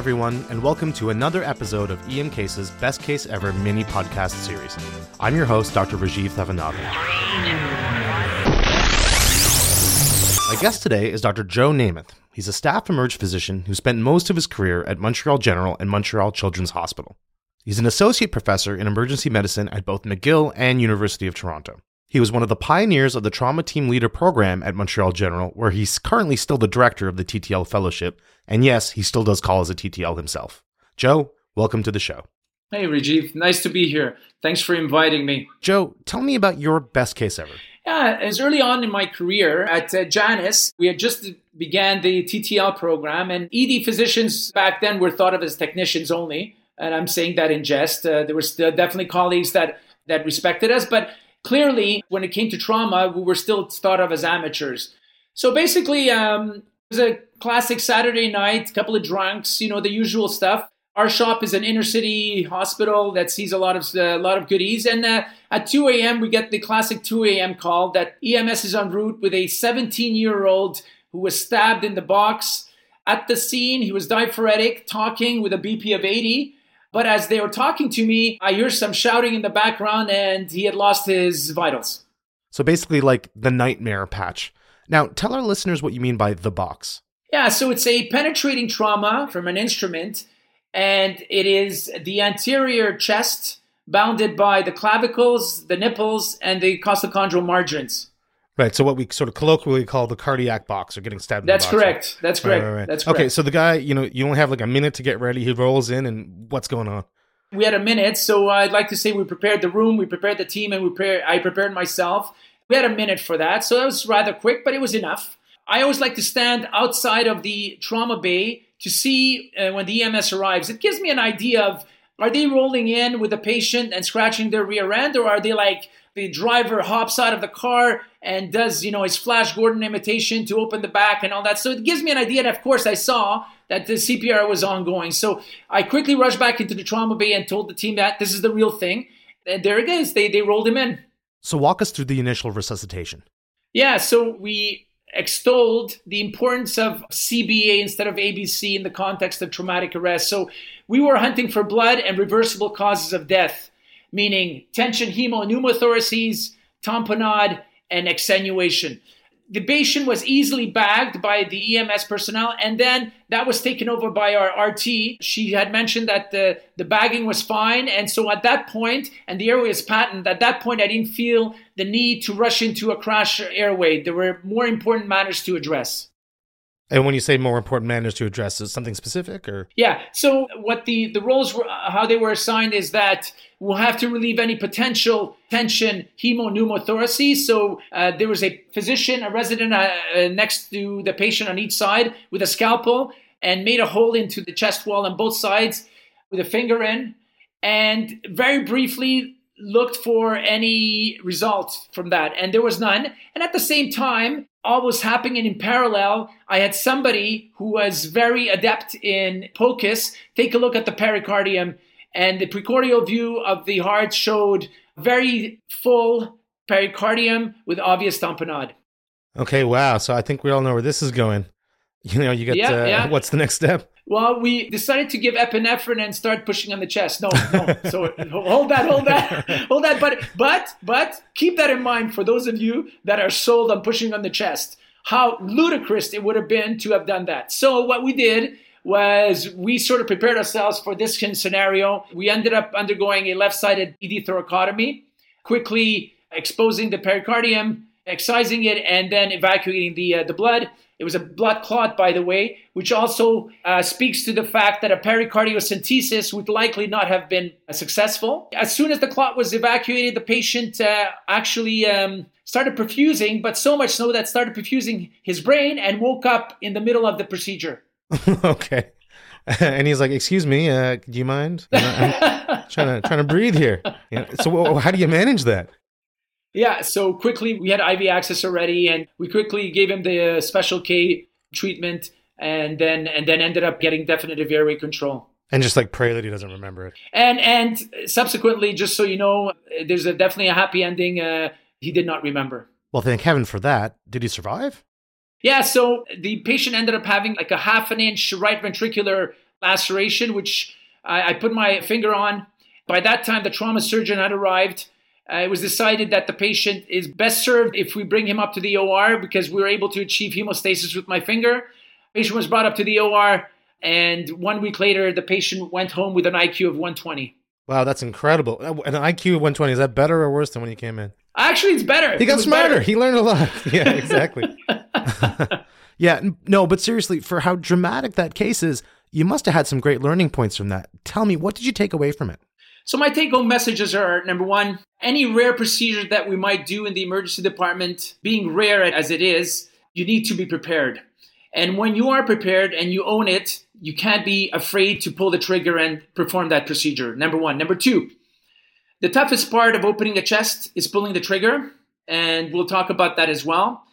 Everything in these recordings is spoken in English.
everyone, and welcome to another episode of EM Cases Best Case Ever mini podcast series. I'm your host, Dr. Rajiv Thavanathan. My guest today is Dr. Joe Nemeth. He's a staff emerge physician who spent most of his career at Montreal General and Montreal Children's Hospital. He's an associate professor in emergency medicine at both McGill and University of Toronto. He was one of the pioneers of the Trauma Team Leader program at Montreal General, where he's currently still the director of the TTL Fellowship. And yes, he still does call as a TTL himself. Joe, welcome to the show. Hey, Rajiv. Nice to be here. Thanks for inviting me. Joe, tell me about your best case ever. Yeah, as early on in my career at uh, Janus, we had just began the TTL program, and ED physicians back then were thought of as technicians only. And I'm saying that in jest. Uh, there were definitely colleagues that that respected us, but clearly, when it came to trauma, we were still thought of as amateurs. So basically, um, it was a classic Saturday night, couple of drunks, you know, the usual stuff. Our shop is an inner city hospital that sees a lot of a lot of goodies, and uh, at 2 a.m. we get the classic 2 a.m. call that EMS is en route with a 17 year old who was stabbed in the box. At the scene, he was diaphoretic, talking with a BP of 80. But as they were talking to me, I hear some shouting in the background and he had lost his vitals. So basically, like the nightmare patch. Now, tell our listeners what you mean by the box. Yeah, so it's a penetrating trauma from an instrument, and it is the anterior chest bounded by the clavicles, the nipples, and the costochondral margins. Right. So what we sort of colloquially call the cardiac box or getting stabbed. That's box, correct. Right? That's correct. Right, right, That's correct. Okay. So the guy, you know, you only have like a minute to get ready. He rolls in, and what's going on? We had a minute, so I'd like to say we prepared the room, we prepared the team, and we prepared. I prepared myself. We had a minute for that, so that was rather quick, but it was enough. I always like to stand outside of the trauma bay to see uh, when the EMS arrives. It gives me an idea of are they rolling in with the patient and scratching their rear end, or are they like the driver hops out of the car and does, you know, his Flash Gordon imitation to open the back and all that. So it gives me an idea. And of course, I saw that the CPR was ongoing. So I quickly rushed back into the trauma bay and told the team that this is the real thing. And there it is. They, they rolled him in. So walk us through the initial resuscitation. Yeah. So we extolled the importance of CBA instead of ABC in the context of traumatic arrest. So we were hunting for blood and reversible causes of death, meaning tension hemopneumothoraces, tamponade, and exsanguination. The patient was easily bagged by the EMS personnel, and then that was taken over by our RT. She had mentioned that the, the bagging was fine, and so at that point, and the airway is patent, at that point, I didn't feel the need to rush into a crash airway. There were more important matters to address. And when you say more important matters to address, is something specific or? Yeah. So what the the roles were, uh, how they were assigned is that we'll have to relieve any potential tension hemopneumothoraces. So uh, there was a physician, a resident uh, uh, next to the patient on each side with a scalpel and made a hole into the chest wall on both sides with a finger in, and very briefly looked for any result from that, and there was none. And at the same time, all was happening in parallel. I had somebody who was very adept in POCUS take a look at the pericardium, and the precordial view of the heart showed very full pericardium with obvious tamponade. Okay, wow. So I think we all know where this is going. You know, you get yeah, uh, yeah. what's the next step? Well, we decided to give epinephrine and start pushing on the chest. No, no. So hold that, hold that, hold that. But but but keep that in mind for those of you that are sold on pushing on the chest. How ludicrous it would have been to have done that. So what we did was we sort of prepared ourselves for this scenario. We ended up undergoing a left-sided ED thoracotomy, quickly exposing the pericardium, excising it, and then evacuating the uh, the blood. It was a blood clot, by the way, which also uh, speaks to the fact that a pericardiocentesis would likely not have been uh, successful. As soon as the clot was evacuated, the patient uh, actually um, started perfusing, but so much so that started perfusing his brain and woke up in the middle of the procedure. okay. And he's like, "Excuse me, uh, do you mind? I'm trying to trying to breathe here." You know, so, how do you manage that? Yeah, so quickly we had IV access already, and we quickly gave him the uh, special K treatment, and then and then ended up getting definitive airway control. And just like pray that he doesn't remember it. And and subsequently, just so you know, there's a, definitely a happy ending. Uh, he did not remember. Well, thank heaven for that. Did he survive? Yeah, so the patient ended up having like a half an inch right ventricular laceration, which I, I put my finger on. By that time, the trauma surgeon had arrived. Uh, it was decided that the patient is best served if we bring him up to the OR because we were able to achieve hemostasis with my finger. The patient was brought up to the OR, and one week later, the patient went home with an IQ of 120. Wow, that's incredible. An IQ of 120, is that better or worse than when you came in? Actually, it's better. He got smarter. Better. He learned a lot. Yeah, exactly. yeah, no, but seriously, for how dramatic that case is, you must have had some great learning points from that. Tell me, what did you take away from it? So, my take home messages are number one, any rare procedure that we might do in the emergency department, being rare as it is, you need to be prepared. And when you are prepared and you own it, you can't be afraid to pull the trigger and perform that procedure. Number one. Number two, the toughest part of opening a chest is pulling the trigger, and we'll talk about that as well.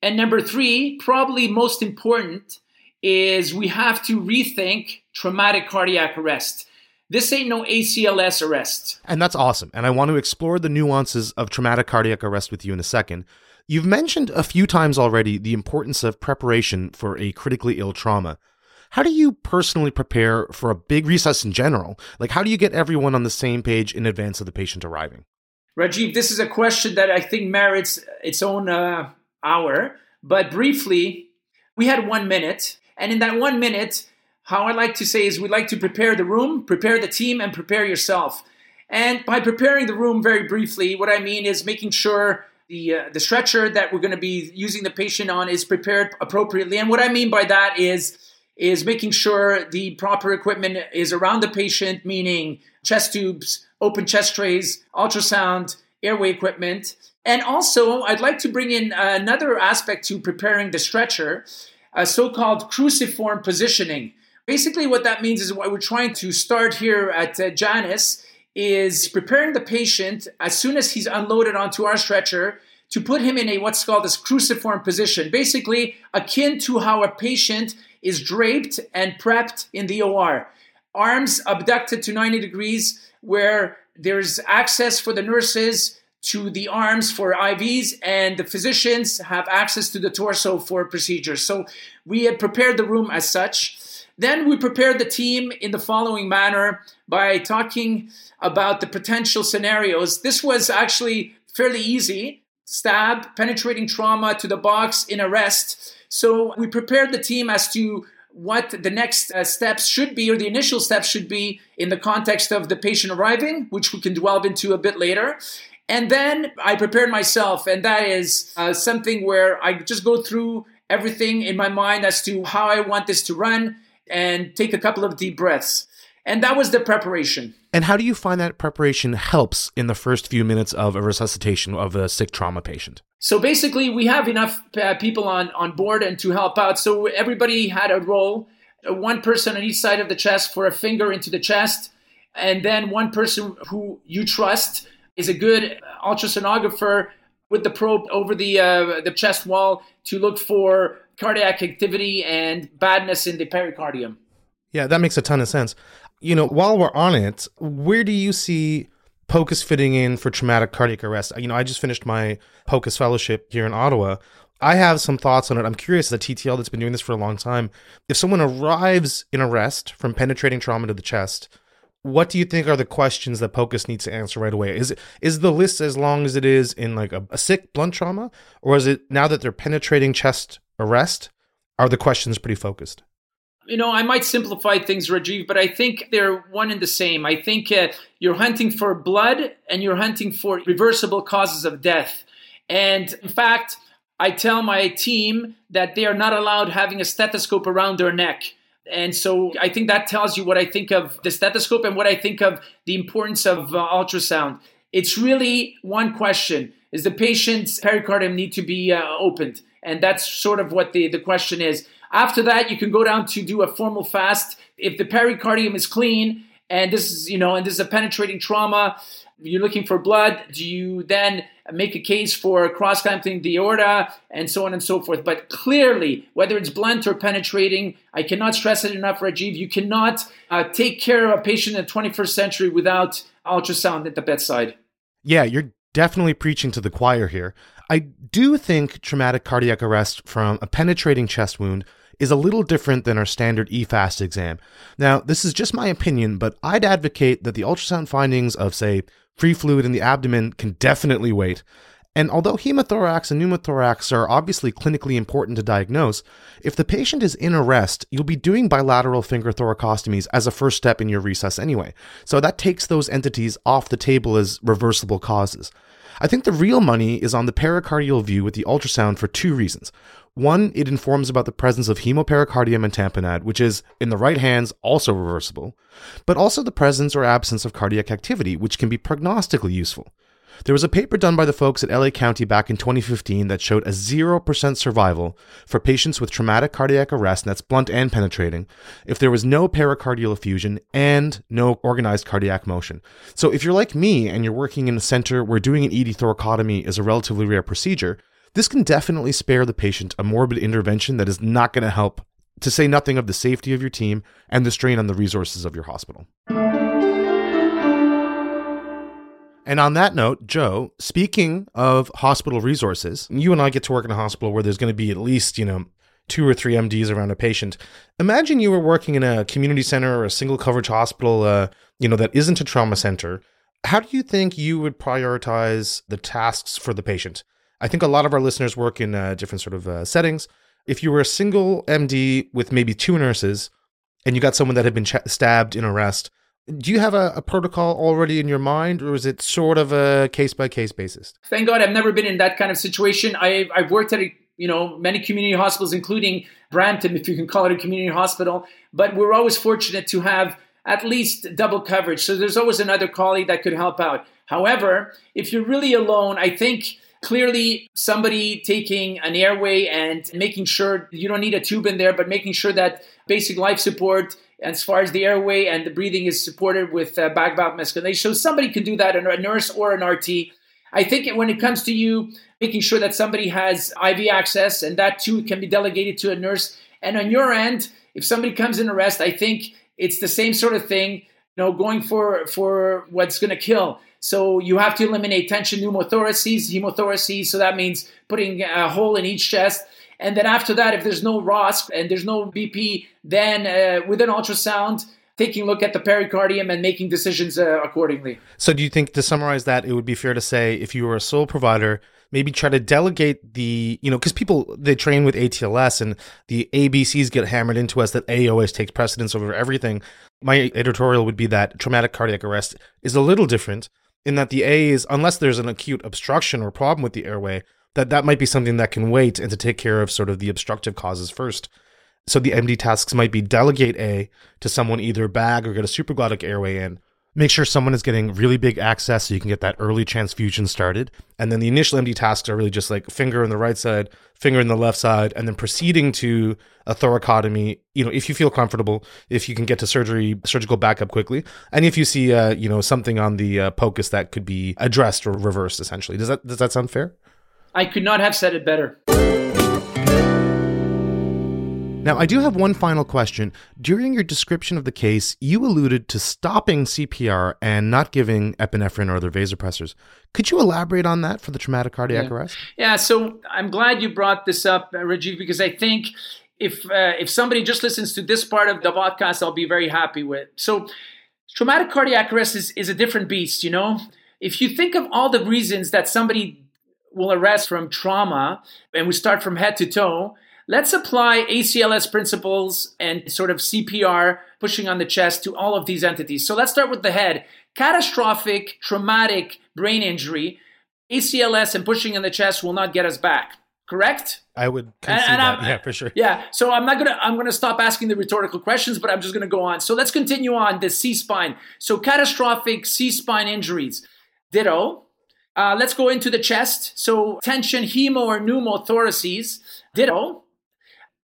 And number three, probably most important, is we have to rethink traumatic cardiac arrest. This ain't no ACLS arrest. And that's awesome. And I want to explore the nuances of traumatic cardiac arrest with you in a second. You've mentioned a few times already the importance of preparation for a critically ill trauma. How do you personally prepare for a big resus in general? Like, how do you get everyone on the same page in advance of the patient arriving? Rajiv, this is a question that I think merits its own uh, hour. But briefly, we had one minute. And in that one minute, how I like to say is we like to prepare the room, prepare the team, and prepare yourself. And by preparing the room very briefly, what I mean is making sure the uh, the stretcher that we're going to be using the patient on is prepared appropriately. And what I mean by that is is making sure the proper equipment is around the patient, meaning chest tubes, open chest trays, ultrasound, airway equipment. And also, I'd like to bring in another aspect to preparing the stretcher, a so called cruciform positioning. Basically, what that means is what we're trying to start here at uh, Janus is preparing the patient as soon as he's unloaded onto our stretcher to put him in a what's called this cruciform position, basically akin to how a patient is draped and prepped in the OR. Arms abducted to 90 degrees, where there's access for the nurses to the arms for IVs, and the physicians have access to the torso for procedures. So we had prepared the room as such. Then we prepared the team in the following manner by talking about the potential scenarios. This was actually fairly easy stab, penetrating trauma to the box in arrest. So we prepared the team as to what the next uh, steps should be, or the initial steps should be, in the context of the patient arriving, which we can delve into a bit later. And then I prepared myself, and that is uh, something where I just go through everything in my mind as to how I want this to run and take a couple of deep breaths. And that was the preparation. And how do you find that preparation helps in the first few minutes of a resuscitation of a sick trauma patient? So basically, we have enough uh, people on, on board and to help out. So everybody had a role, uh, one person on each side of the chest for a finger into the chest, and then one person who you trust is a good ultrasonographer with the probe over the uh, the chest wall to look for cardiac activity and badness in the pericardium. Yeah, that makes a ton of sense you know, while we're on it, where do you see POCUS fitting in for traumatic cardiac arrest? You know, I just finished my POCUS fellowship here in Ottawa. I have some thoughts on it. I'm curious, a TTL that's been doing this for a long time, if someone arrives in arrest from penetrating trauma to the chest, what do you think are the questions that POCUS needs to answer right away? Is it is the list as long as it is in like a, a sick blunt trauma, or is it now that they're penetrating chest arrest? Are the questions pretty focused? you know, I might simplify things, Rajiv, but I think they're one and the same. I think uh, you're hunting for blood and you're hunting for reversible causes of death. And in fact, I tell my team that they are not allowed having a stethoscope around their neck. And so I think that tells you what I think of the stethoscope and what I think of the importance of uh, ultrasound. It's really one question Is the patient's pericardium need to be uh, opened? And that's sort of what the, the question is. After that, you can go down to do a formal fast. If the pericardium is clean and this is, you know, and this is a penetrating trauma, you're looking for blood, do you then make a case for cross clamping the aorta and so on and so forth? But clearly, whether it's blunt or penetrating, I cannot stress it enough, Rajiv, you cannot uh, take care of a patient in the 21st century without ultrasound at the bedside. Yeah, you're definitely preaching to the choir here. I do think traumatic cardiac arrest from a penetrating chest wound is a little different than our standard EFAST exam. Now, this is just my opinion, but I'd advocate that the ultrasound findings of, say, free fluid in the abdomen can definitely wait. And although hemothorax and pneumothorax are obviously clinically important to diagnose, if the patient is in arrest, you'll be doing bilateral finger thoracostomies as a first step in your resus anyway. So that takes those entities off the table as reversible causes. I think the real money is on the pericardial view with the ultrasound for two reasons. One, it informs about the presence of hemopericardium and tamponade, which is, in the right hands, also reversible, but also the presence or absence of cardiac activity, which can be prognostically useful. There was a paper done by the folks at LA County back in 2015 that showed a 0% survival for patients with traumatic cardiac arrest, and that's blunt and penetrating, if there was no pericardial effusion and no organized cardiac motion. So if you're like me and you're working in a center where doing an ED thoracotomy is a relatively rare procedure, this can definitely spare the patient a morbid intervention that is not going to help, to say nothing of the safety of your team and the strain on the resources of your hospital. And on that note, Joe, speaking of hospital resources, you and I get to work in a hospital where there's going to be at least, you know, two or three MDs around a patient. Imagine you were working in a community center or a single coverage hospital, uh, you know, that isn't a trauma center. How do you think you would prioritize the tasks for the patient? I think a lot of our listeners work in uh, different sort of uh, settings. If you were a single MD with maybe two nurses and you got someone that had been ch- stabbed in arrest, do you have a, a, protocol already in your mind, or is it sort of a case by case basis? Thank God, I've never been in that kind of situation. I, I've worked at a, you know many community hospitals, including Brampton, if you can call it a community hospital. But we're always fortunate to have at least double coverage, so there's always another colleague that could help out. However, if you're really alone, I think clearly somebody taking an airway and making sure you don't need a tube in there, but making sure that basic life support as far as the airway and the breathing is supported with uh, bag valve mask ventilation. So somebody can do that, a nurse or an RT. I think when it comes to you making sure that somebody has IV access, and that too can be delegated to a nurse. And on your end, if somebody comes in arrest, I think it's the same sort of thing. You know, going for for what's going to kill. So you have to eliminate tension pneumothoraces, hemothoraces. So that means putting a hole in each chest. And then after that, if there's no ROSC and there's no BP, then uh, with an ultrasound, taking a look at the pericardium and making decisions uh, accordingly. So, do you think to summarize that, it would be fair to say if you were a sole provider, maybe try to delegate the, you know, because people they train with ATLS and the ABCs get hammered into us that A always takes precedence over everything. My editorial would be that traumatic cardiac arrest is a little different in that the A is, unless there's an acute obstruction or problem with the airway, that that might be something that can wait and to take care of sort of the obstructive causes first. So the MD tasks might be delegate A to someone either bag or get a supraglottic airway in. Make sure someone is getting really big access so you can get that early transfusion started. And then the initial MD tasks are really just like finger in the right side, finger in the left side, and then proceeding to a thoracotomy. You know, if you feel comfortable, if you can get to surgery, surgical backup quickly, and if you see, uh, you know, something on the uh, POCUS that could be addressed or reversed, essentially. Does that does that sound fair? I could not have said it better. Now, I do have one final question. During your description of the case, you alluded to stopping CPR and not giving epinephrine or other vasopressors. Could you elaborate on that for the traumatic cardiac yeah. arrest? Yeah, so I'm glad you brought this up, uh, Rajiv, because I think if uh, if somebody just listens to this part of the podcast, I'll be very happy with. So, traumatic cardiac arrest is, is a different beast, you know? If you think of all the reasons that somebody will arrest from trauma, and we start from head to toe, let's apply ACLS principles and sort of CPR, pushing on the chest, to all of these entities. So let's start with the head. Catastrophic, traumatic brain injury, ACLS and pushing on the chest will not get us back. Correct? I would and, and that. yeah, for sure. Yeah. So I'm not gonna I'm gonna stop asking the rhetorical questions, but I'm just gonna go on. So let's continue on the C spine. So catastrophic C spine injuries. Ditto. Uh, let's go into the chest. So tension, hemo or pneumothoraces, ditto.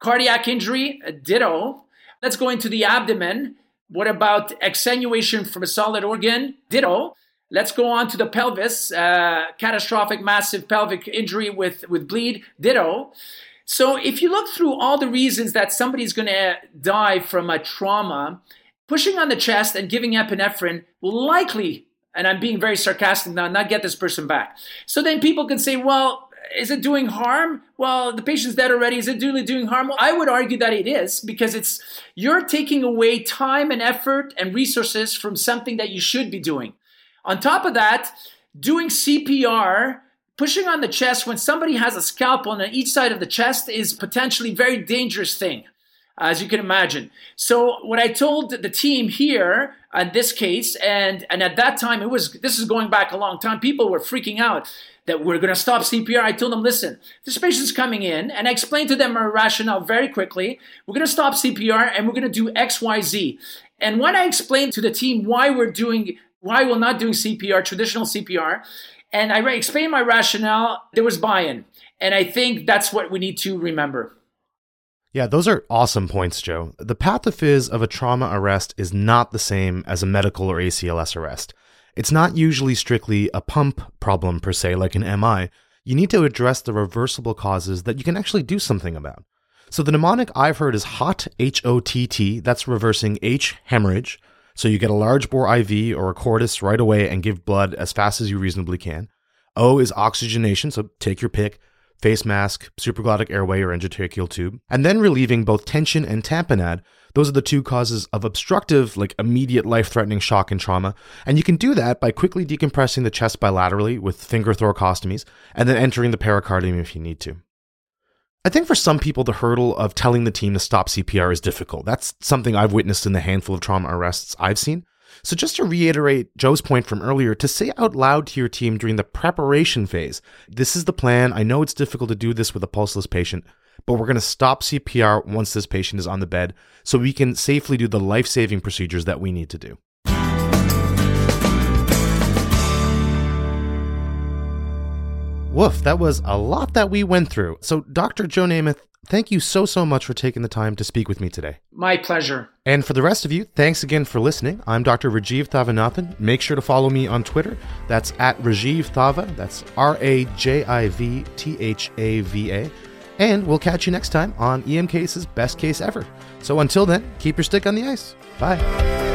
Cardiac injury, ditto. Let's go into the abdomen. What about exsanguination from a solid organ? Ditto. Let's go on to the pelvis, uh, catastrophic massive pelvic injury with, with bleed, ditto. So if you look through all the reasons that somebody's going to die from a trauma, pushing on the chest and giving epinephrine will likely and I'm being very sarcastic now, not get this person back. So then people can say, well, is it doing harm? Well, the patient's dead already. Is it really doing harm? Well, I would argue that it is because it's you're taking away time and effort and resources from something that you should be doing. On top of that, doing CPR, pushing on the chest when somebody has a scalpel on each side of the chest is potentially very dangerous thing as you can imagine. So what I told the team here uh, in this case, and and at that time it was this is going back a long time. People were freaking out that we're going to stop CPR. I told them, listen, this patient's coming in, and I explained to them our rationale very quickly. We're going to stop CPR and we're going to do X, Y, Z. And when I explained to the team why we're doing, why we're not doing CPR, traditional CPR, and I explained my rationale, there was buy-in, and I think that's what we need to remember. Yeah, those are awesome points, Joe. The pathophys of a trauma arrest is not the same as a medical or ACLS arrest. It's not usually strictly a pump problem per se, like an MI. You need to address the reversible causes that you can actually do something about. So the mnemonic I've heard is HOT, H O T T. That's reversing H, hemorrhage. So you get a large bore IV or a cordis right away and give blood as fast as you reasonably can. O is oxygenation, so take your pick face mask, supraglottic airway, or endotracheal tube, and then relieving both tension and tamponade. Those are the two causes of obstructive, like immediate life threatening shock and trauma. And you can do that by quickly decompressing the chest bilaterally with finger thoracostomies and then entering the pericardium if you need to. I think for some people, the hurdle of telling the team to stop CPR is difficult. That's something I've witnessed in the handful of trauma arrests I've seen. So, just to reiterate Joe's point from earlier, to say out loud to your team during the preparation phase, this is the plan. I know it's difficult to do this with a pulseless patient, but we're going to stop CPR once this patient is on the bed so we can safely do the life saving procedures that we need to do. Woof, that was a lot that we went through. So, Dr. Joe Nemeth, thank you so, so much for taking the time to speak with me today. My pleasure. And for the rest of you, thanks again for listening. I'm Dr. Rajiv Thavanathan. Make sure to follow me on Twitter. That's at Rajiv Thava. That's R A J I V T H A V A. And we'll catch you next time on EM Cases Best Case Ever. So until then, keep your stick on the ice. Bye.